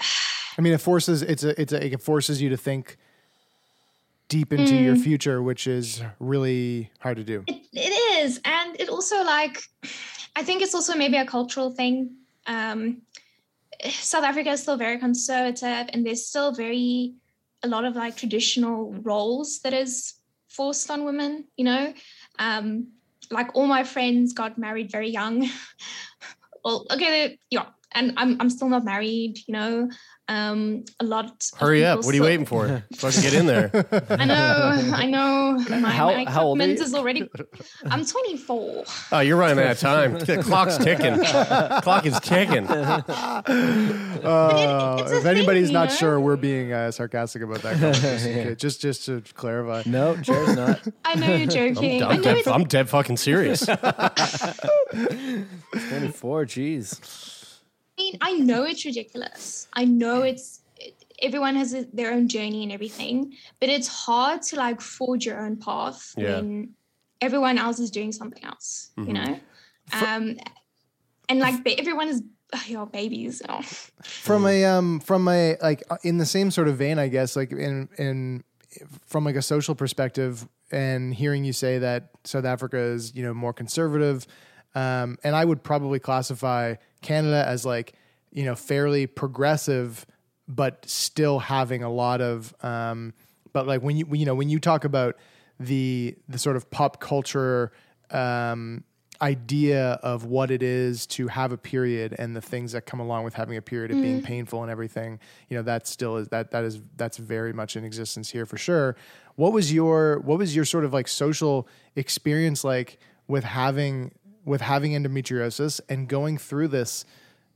*sighs* I mean, it forces it's a it's a it forces you to think deep into your Mm. future, which is really hard to do. It is, and it also like I think it's also maybe a cultural thing. Um, South Africa is still very conservative, and there's still very a lot of like traditional roles that is forced on women. You know, um, like all my friends got married very young. *laughs* well, okay, yeah, and I'm I'm still not married. You know, um, a lot. of Hurry up. What are you waiting for? *laughs* Fucking get in there. I know, I know. My, how, my how old are you? is already. *laughs* I'm 24. Oh, you're running out of time. The *laughs* clock's ticking. Clock is ticking. Uh, if anybody's thing, not you know? sure, we're being uh, sarcastic about that. conversation. Okay, just just to clarify. No, Jared's not. I know you're joking. I'm, I I'm know dead, I'm dead fucking serious. 24, jeez. I mean, I know it's ridiculous. I know it's everyone has a, their own journey and everything, but it's hard to like forge your own path Yeah. when everyone else is doing something else. You Mhm. know, um, and like everyone is oh, your babies. Oh. from a um from a like uh, in the same sort of vein i guess like in in from like a social perspective and hearing you say that south africa is you know more conservative um and i would probably classify canada as like you know fairly progressive but still having a lot of um but like when you you know when you talk about the the sort of pop culture um idea of what it is to have a period and the things that come along with having a period of being Mhm. painful and everything you know that still is that that is that's very much in existence here for sure what was your what was your sort of like social experience like with having with having endometriosis and going through this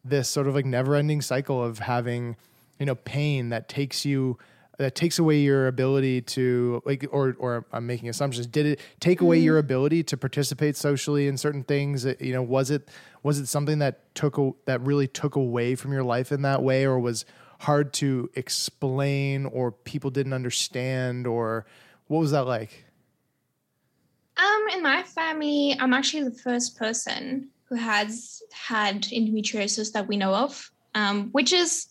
this sort of like never ending cycle of having you know pain that takes you that takes away your ability to like or or I'm making assumptions did it take away mm. your ability to participate socially in certain things you know was it was it something that took a, that really took away from your life in that way or was hard to explain or people didn't understand or what was that like? Um, in my family, I'm actually the first person who has had endometriosis that we know of, um, which is,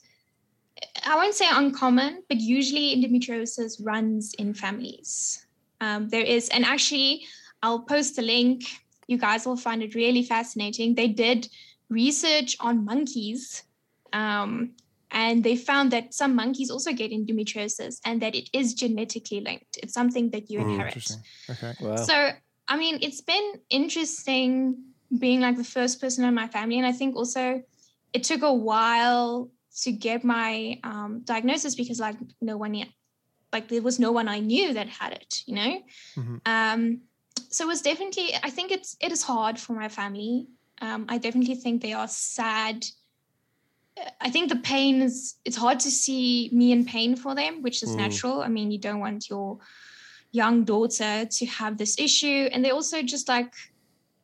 I won't say uncommon, but usually endometriosis runs in families. Um, there is, and actually, I'll post a link. You guys will find it really fascinating. They did research on monkeys, um, and they found that some monkeys also get endometriosis and that it is genetically linked. It's something that you Oh, inherit. Okay. So, I mean, it's been interesting being like the first person in my family. And I think also it took a while to get my um, diagnosis because, like, no one yet, like, there was no one I knew that had it, you know? Um, so it was definitely, I think it's, it is hard for my family. Um, I definitely think they are sad. I think the pain is, it's hard to see me in pain for them, which is Mm. natural. I mean, you don't want your, young daughter to have this issue and they also just like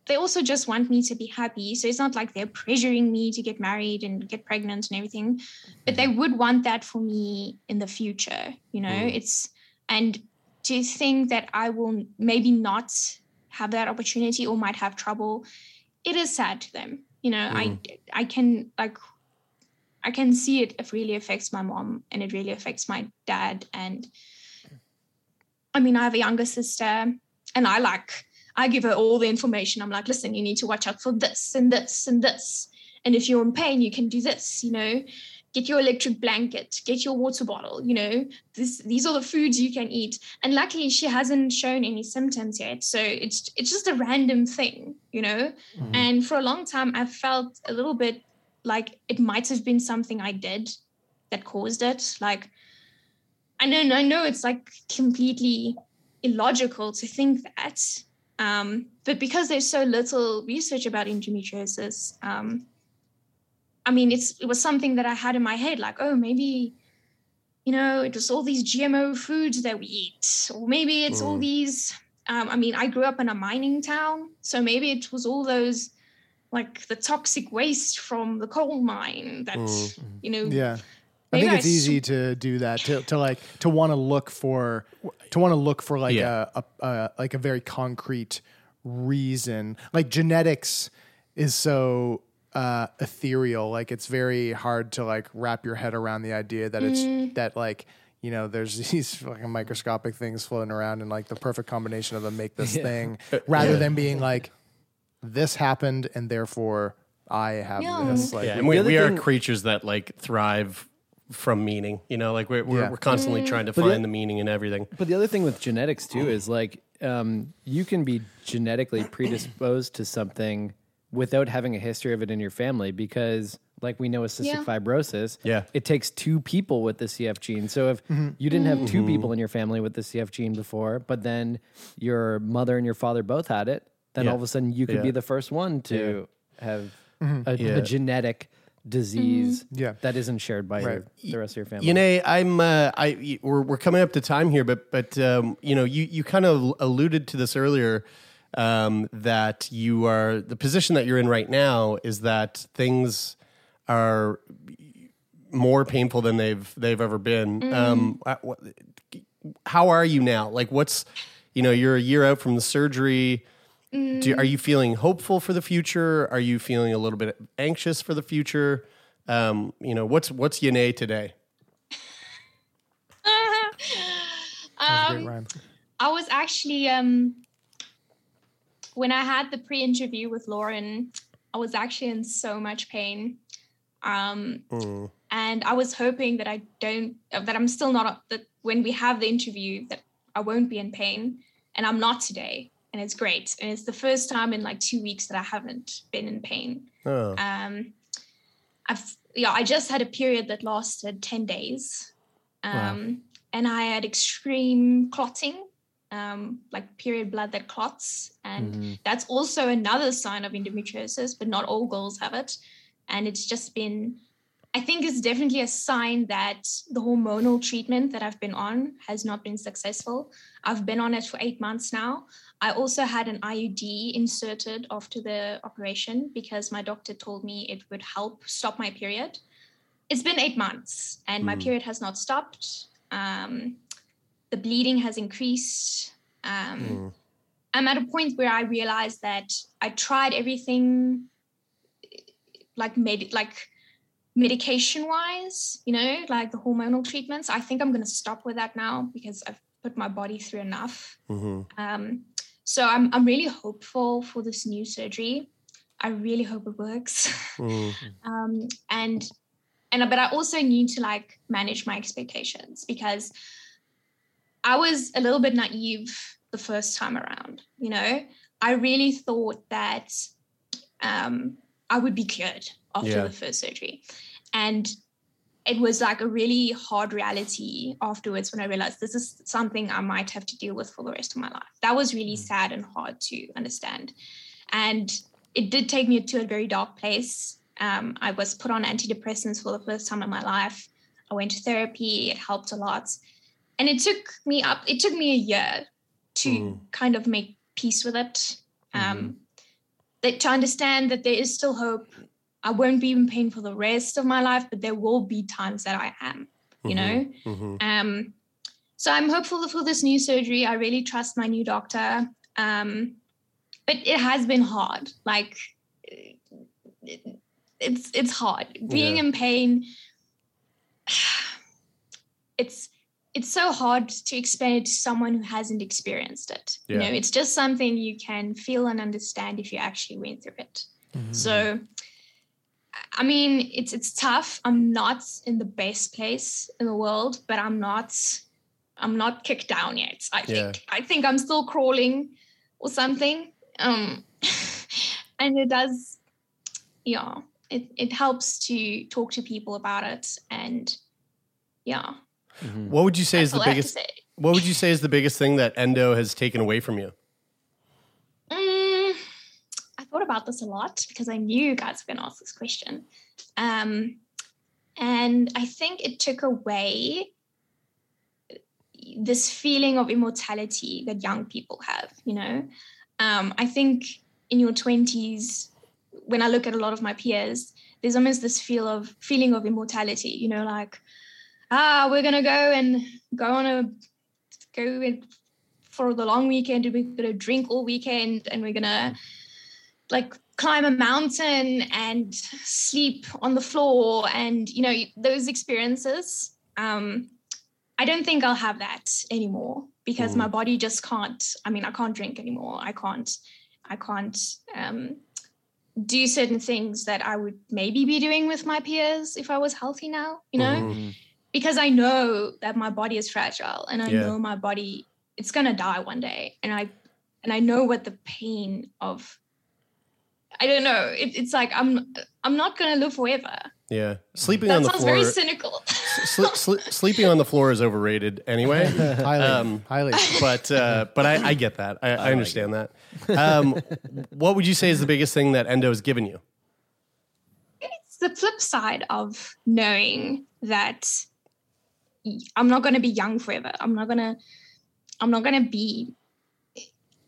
they also just want me to be happy so it's not like they're pressuring me to get married and get pregnant and everything but they would want that for me in the future you know Mm. it's and to think that i will maybe not have that opportunity or might have trouble it is sad to them you know i i can like i can see it it really affects my mom and it really affects my dad and I mean, I have a younger sister, and I like, I give her all the information. I'm like, listen, you need to watch out for this and this and this. And if you're in pain, you can do this, you know, get your electric blanket, get your water bottle, you know, this, these are the foods you can eat. And luckily, she hasn't shown any symptoms yet. So it's, it's just a random thing, you know. Mm-hmm. And for a long time, I felt a little bit like it might have been something I did that caused it. Like, I know, I know it's like completely illogical to think that. Um, but because there's so little research about endometriosis, um, I mean, it's it was something that I had in my head, like, oh, maybe, you know, it was all these GMO foods that we eat, or maybe it's all Mm. these. Um, I mean, I grew up in a mining town, so maybe it was all those, like the toxic waste from the coal mine that you know. Yeah. I Maybe think I it's easy to do that to, to like to want to look for to want to look for like Yeah. a, a, a like a very concrete reason. Like genetics is so uh, ethereal. Like it's very hard to like wrap your head around the idea that it's Mm. that like you know there's *laughs* these fucking microscopic things floating around and like the perfect combination of them make this Yeah. thing *laughs* rather yeah. than being like this happened and therefore I have this. Like yeah, and we, we are creatures that like thrive from meaning. You know, like we're we're, Yeah. we're constantly Mm. trying to But find the meaning in everything. But the other thing with genetics too is like um, you can be genetically predisposed to something without having a history of it in your family because like we know with cystic Yeah. fibrosis, yeah. it takes two people with the CF gene. So if Mhm. you didn't have 2 Mhm. people in your family with the CF gene before, but then your mother and your father both had it, then Yeah. all of a sudden you could Yeah. be the first one to have Mhm. a, Yeah. a genetic disease Yeah. that isn't shared by your, the rest of your family. You know, I'm uh, I we're we're coming up to time here, but but um, you know, you you kind of alluded to this earlier um, that you are the position that you're in right now is that things are more painful than they've they've ever been. Mm. Um, uh, how are you now? Like, what's you know, you're a year out from the surgery. Do, Mm. are you feeling hopeful for the future? Are you feeling a little bit anxious for the future? Um, you know, what's what's Jané today? *laughs* um, I was actually um when I had the pre-interview with Lauren, I was actually in so much pain. Um and I was hoping that I don't uh, that I'm still not that when we have the interview that I won't be in pain and I'm not today and it's great and it's the first time in like 2 weeks that I haven't been in pain. Oh. Um I've yeah, I just had a period that lasted 10 days. Um Wow. and I had extreme clotting, um, like period blood that clots. And Mhm. that's also another sign of endometriosis, but not all girls have it. And it's just been, I think it's definitely a sign that the hormonal treatment that I've been on has not been successful. I've been on it for eight months now. I also had an IUD inserted after the operation because my doctor told me it would help stop my period. it's been eight months and my Mm. period has not stopped. Um, the bleeding has increased. Um, Mm. I'm at a point where I realized that I tried everything like med- like medication wise, you know, like the hormonal treatments. I think I'm going to stop with that now because I've put my body through enough. Mm-hmm. Um, so I'm I'm really hopeful for this new surgery. I really hope it works. *laughs* Mm. um, and and but I also need to like manage my expectations because I was a little bit naive the first time around. You know, I really thought that um, I would be cured after Yeah. the first surgery, and it was like a really hard reality afterwards when I realized this is something I might have to deal with for the rest of my life. That was really sad and hard to understand. And it did take me to a very dark place. Um, I was put on antidepressants for the first time in my life. I went to therapy, it helped a lot. And it took me up, it took me a year to Mm. kind of make peace with it. Um, that to understand that there is still hope. I won't be in pain for the rest of my life, but there will be times that I am, you know? Mm-hmm. Um, so I'm hopeful for this new surgery. I really trust my new doctor. Um, but it has been hard. Like it- it's it's hard being Yeah. in pain. *sighs* It's it's so hard to explain it to someone who hasn't experienced it. You know, it's just something you can feel and understand if you actually went through it. So I mean, it's it's tough. I'm not in the best place in the world, but I'm not I'm not kicked down yet. I think I think I'm still crawling or something. Um *laughs* and it does yeah, it it helps to talk to people about it and yeah. What would you say is the all I have to biggest? What would you say is the biggest thing that endo has taken away from you? Mm, I thought about this a lot because I knew you guys were going to ask this question. Um, and I think it took away this feeling of immortality that young people have, you know? Um, I think in your 20s, when I look at a lot of my peers, there's almost this feel of feeling of immortality, you know, like, ah, we're gonna go and go on a go and for the long weekend. And we're gonna drink all weekend and we're gonna like climb a mountain and sleep on the floor and you know those experiences um i don't think i'll have that anymore because my body just can't i mean i can't drink anymore. I can't i can't um do certain things that i would maybe be doing with my peers if i was healthy now you know? Mhm. Because I know that my body is fragile and I Yeah. know my body it's gonna die one day and I and I know what the pain of I don't know it, it's like I'm I'm not gonna live forever. Yeah, sleeping that on the floor. That sounds very cynical. Sli- sli- sleeping on the floor is overrated anyway. *laughs* Highly, highly. But uh, but I, I get that. I, I understand that. Um, what would you say is the biggest thing that endo has given you? it's the flip side of knowing that I'm not going to be young forever. I'm not going to I'm not going to be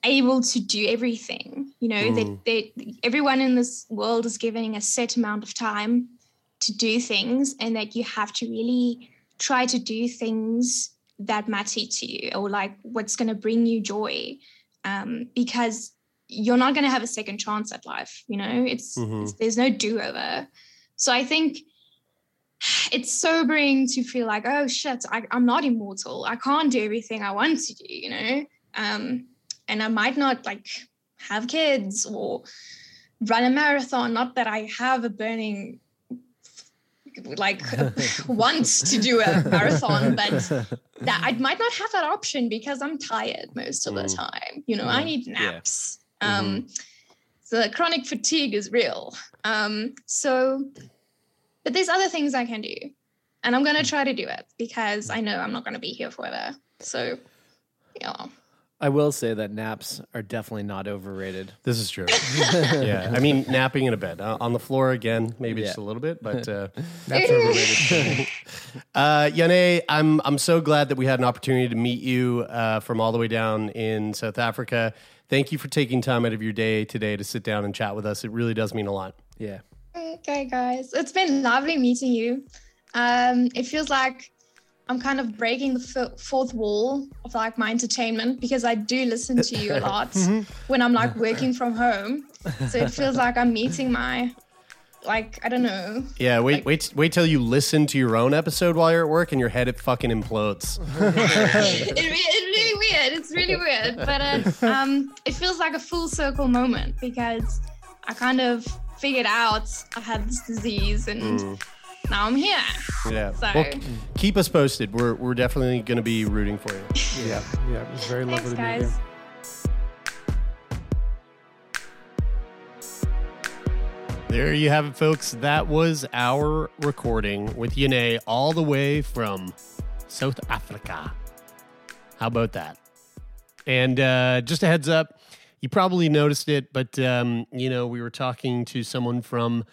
able to do everything. You know, Mm. that everyone in this world is giving a set amount of time to do things and that you have to really try to do things that matter to you or like what's going to bring you joy um, because you're not going to have a second chance at life you know it's, Mhm. it's there's no do-over so i think it's sobering to feel like oh shit I, i'm not immortal i can't do everything i want to do you know um, and i might not like have kids or run a marathon not that i have a burning like *laughs* want to do a marathon but *laughs* that I might not have that option because I'm tired most of the Mm. time. You know, I Yeah. need Yeah. naps. Um, so chronic fatigue is real. Um, so, but there's other things I can do, and I'm gonna try to do it because I know I'm not gonna be here forever. So, yeah. I will say that naps are definitely not overrated. This is true. *laughs* yeah, I mean, napping in a bed uh, on the floor again, maybe just a little bit, but uh, *laughs* Naps are overrated. *laughs* uh, Jané, I'm I'm so glad that we had an opportunity to meet you uh, from all the way down in South Africa. Thank you for taking time out of your day today to sit down and chat with us. It really does mean a lot. Yeah. Okay, guys, it's been lovely meeting you. Um, it feels like I'm kind of breaking the f- fourth wall of like my entertainment because I do listen to you a *laughs* lot Mhm. when I'm like working from home. So it feels like I'm meeting my, like I don't know. Yeah, wait, wait, wait till you listen to your own episode while you're at work, and your head it fucking implodes. *laughs* it, re- it's really weird. It's really weird, but uh, um, it feels like a full circle moment because I kind of figured out I've had this disease and Mm. now I'm here. Yeah. So Well, keep us posted. We're we're definitely going to be rooting for you. *laughs* Yeah, yeah. It was very thanks, lovely to meet you. guys. There you have it, folks. That was our recording with Jané all the way from South Africa. How about that? And uh, just a heads up, you probably noticed it, but um, you know we were talking to someone from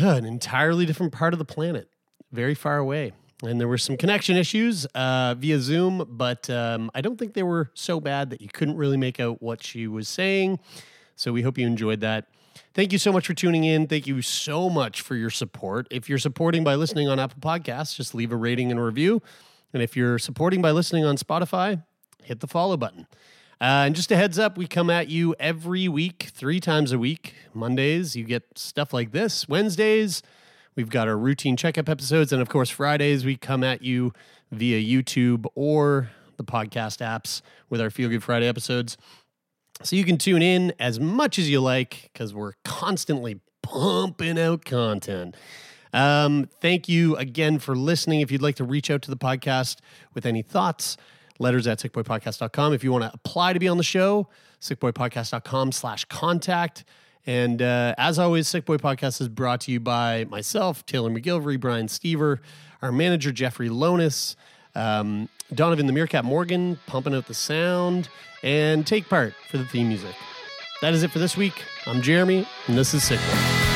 uh, an entirely different part of the planet, very far away, and there were some connection issues uh, via Zoom, but um, I don't think they were so bad that you couldn't really make out what she was saying. So we hope you enjoyed that. Thank you so much for tuning in. Thank you so much for your support. If you're supporting by listening on Apple Podcasts, just leave a rating and a review. And if you're supporting by listening on Spotify, hit the follow button. Uh, and just a heads up, we come at you every week, three times a week. Mondays, you get stuff like this. Wednesdays, we've got our routine checkup episodes. And of course, Fridays, we come at you via YouTube or the podcast apps with our Feel Good Friday episodes. So you can tune in as much as you like because we're constantly pumping out content. Um, thank you again for listening. If you'd like to reach out to the podcast with any thoughts, letters at sickboypodcast.com. If you want to apply to be on the show, sickboypodcast.com slash contact. And uh, as always, Sickboy Podcast is brought to you by myself, Taylor MacGillivary, Brian Stever, our manager, Jeffrey Lonis, um, Donovan the Meerkat Morgan, pumping out the sound, and take part for the theme music. That is it for this week. I'm Jeremie, and this is Sickboy.